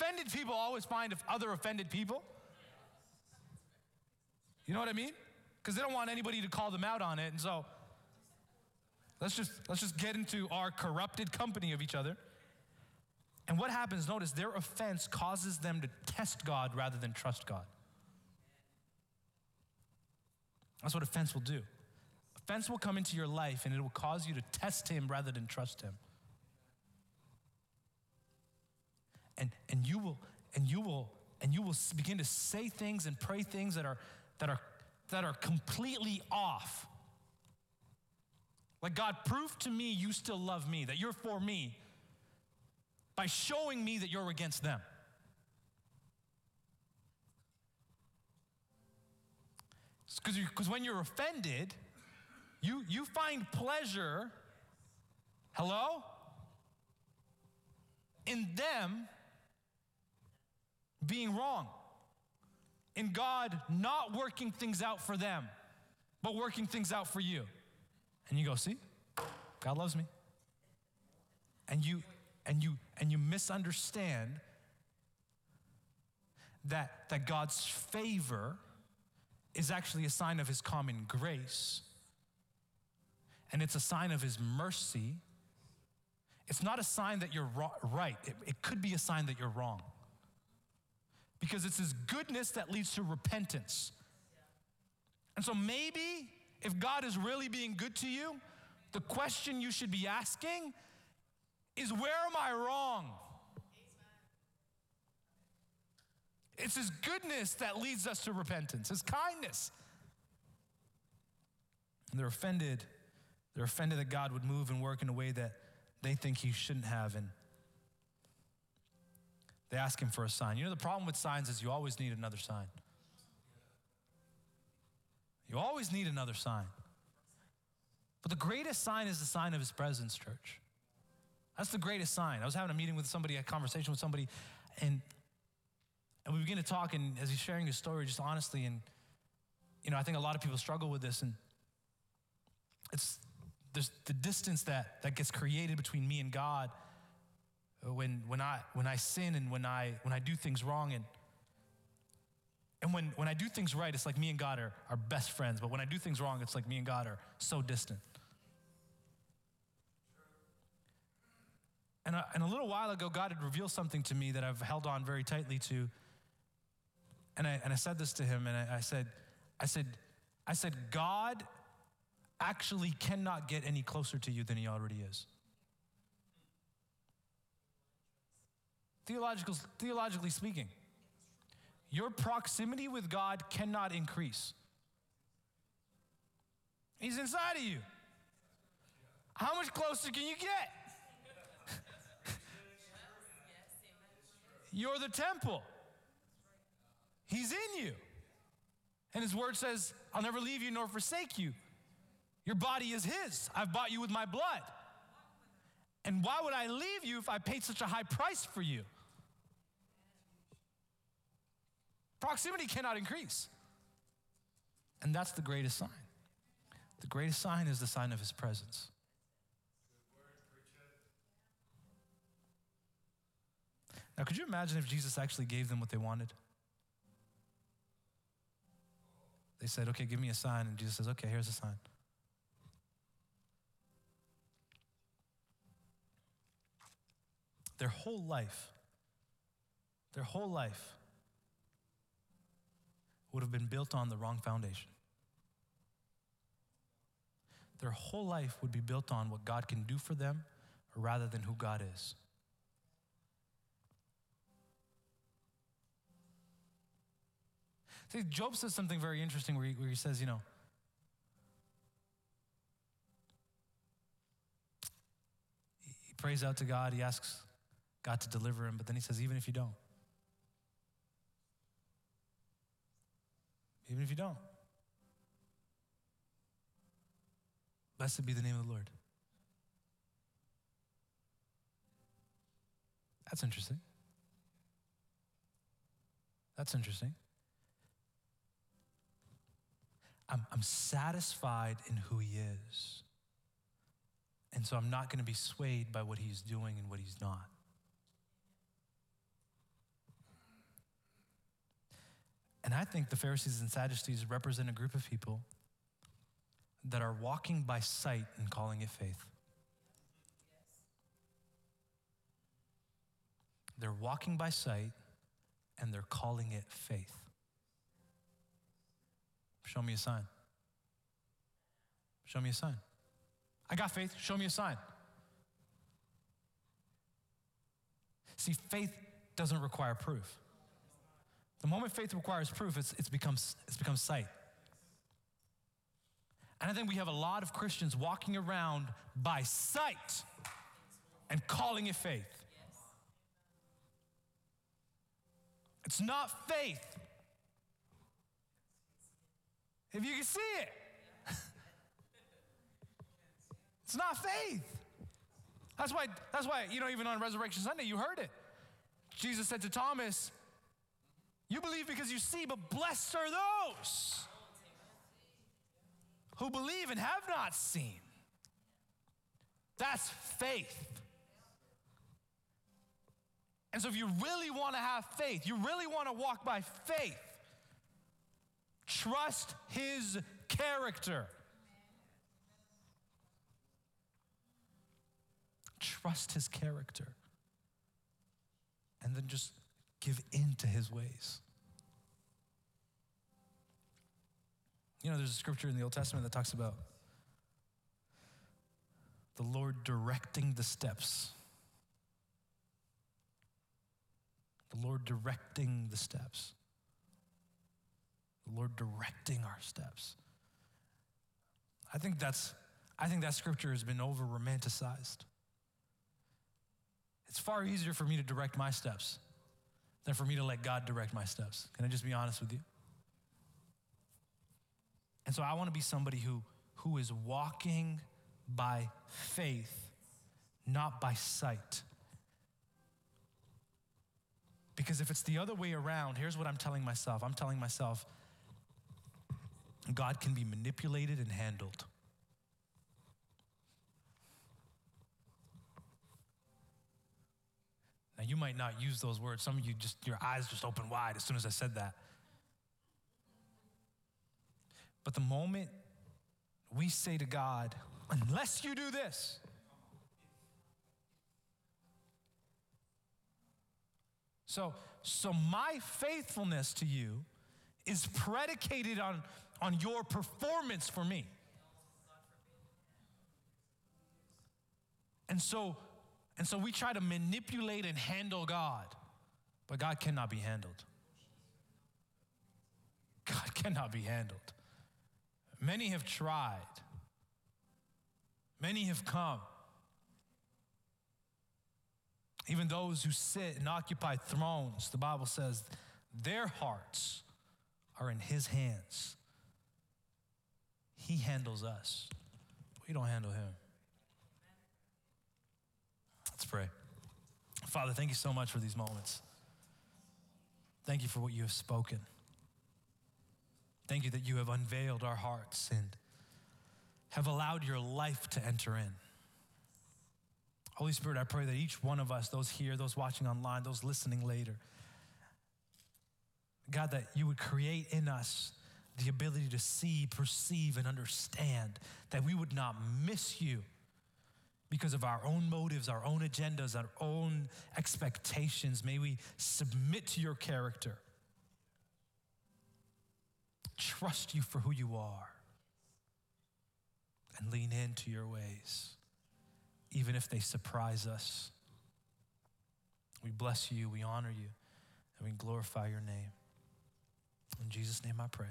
Offended people always find other offended people. You know what I mean? Because they don't want anybody to call them out on it. And so let's just, let's just get into our corrupted company of each other. And what happens, notice, their offense causes them to test God rather than trust God. That's what offense will do. Offense will come into your life and it will cause you to test Him rather than trust Him. And, and you will, and you will, and you will begin to say things and pray things that are, that are, that are completely off. Like, God, prove to me you still love me, that you're for me, by showing me that you're against them. Because when you're offended, you, you find pleasure, hello, in them being wrong, and God not working things out for them, but working things out for you. And you go, see, God loves me. And you and you and you misunderstand that, that God's favor is actually a sign of his common grace. And it's a sign of his mercy. It's not a sign that you're right. It, it could be a sign that you're wrong. Because it's his goodness that leads to repentance. And so maybe if God is really being good to you, the question you should be asking is where am I wrong? It's His goodness that leads us to repentance, His kindness. And they're offended. They're offended that God would move and work in a way that they think He shouldn't have. And they ask Him for a sign. You know, the problem with signs is you always need another sign. You always need another sign. But the greatest sign is the sign of His presence, church. That's the greatest sign. I was having a meeting with somebody, a conversation with somebody, and and we begin to talk, and as he's sharing his story, just honestly, and you know, I think a lot of people struggle with this, and it's there's the distance that, that gets created between me and God when, when, I, when I sin and when I, when I do things wrong. And, and when, when I do things right, it's like me and God are, are best friends. But when I do things wrong, it's like me and God are so distant. And a, and a little while ago, God had revealed something to me that I've held on very tightly to. And I, and I said this to him, and I, I said, I said, I said, God actually cannot get any closer to you than he already is. Theological, theologically speaking, your proximity with God cannot increase. He's inside of you. How much closer can you get? (laughs) You're the temple. He's in you. And his word says, I'll never leave you nor forsake you. Your body is his. I've bought you with my blood. And why would I leave you if I paid such a high price for you? Proximity cannot increase. And that's the greatest sign. The greatest sign is the sign of his presence. Now, could you imagine if Jesus actually gave them what they wanted? They said, Okay, give me a sign. And Jesus says, Okay, here's a sign. Their whole life, their whole life would have been built on the wrong foundation. Their whole life would be built on what God can do for them rather than who God is. See, Job says something very interesting where he, where he says, you know, he prays out to God, he asks God to deliver him, but then he says, even if you don't, even if you don't, blessed be the name of the Lord. That's interesting. That's interesting. I'm, I'm satisfied in who he is. And so I'm not going to be swayed by what he's doing and what he's not. And I think the Pharisees and Sadducees represent a group of people that are walking by sight and calling it faith. They're walking by sight and they're calling it faith. Show me a sign. Show me a sign. I got faith. Show me a sign. See, faith doesn't require proof. The moment faith requires proof, it's, it's, becomes, it's become sight. And I think we have a lot of Christians walking around by sight and calling it faith. It's not faith. If you can see it, (laughs) it's not faith. That's why, that's why, you know, even on Resurrection Sunday, you heard it. Jesus said to Thomas, You believe because you see, but blessed are those who believe and have not seen. That's faith. And so, if you really want to have faith, you really want to walk by faith, Trust his character. Trust his character. And then just give in to his ways. You know, there's a scripture in the Old Testament that talks about the Lord directing the steps. The Lord directing the steps the Lord directing our steps. I think that's I think that scripture has been over romanticized. It's far easier for me to direct my steps than for me to let God direct my steps. Can I just be honest with you? And so I want to be somebody who who is walking by faith, not by sight. Because if it's the other way around, here's what I'm telling myself I'm telling myself, God can be manipulated and handled. You might not use those words. Some of you just, your eyes just open wide as soon as I said that. But the moment we say to God, unless you do this, so, so my faithfulness to you is predicated on, on your performance for me. And so, and so we try to manipulate and handle God, but God cannot be handled. God cannot be handled. Many have tried, many have come. Even those who sit and occupy thrones, the Bible says their hearts are in His hands. He handles us, we don't handle Him. Let's pray. Father, thank you so much for these moments. Thank you for what you have spoken. Thank you that you have unveiled our hearts and have allowed your life to enter in. Holy Spirit, I pray that each one of us, those here, those watching online, those listening later, God, that you would create in us the ability to see, perceive, and understand, that we would not miss you because of our own motives, our own agendas, our own expectations. May we submit to your character, trust you for who you are, and lean into your ways, even if they surprise us. We bless you, we honor you, and we glorify your name. In Jesus' name I pray.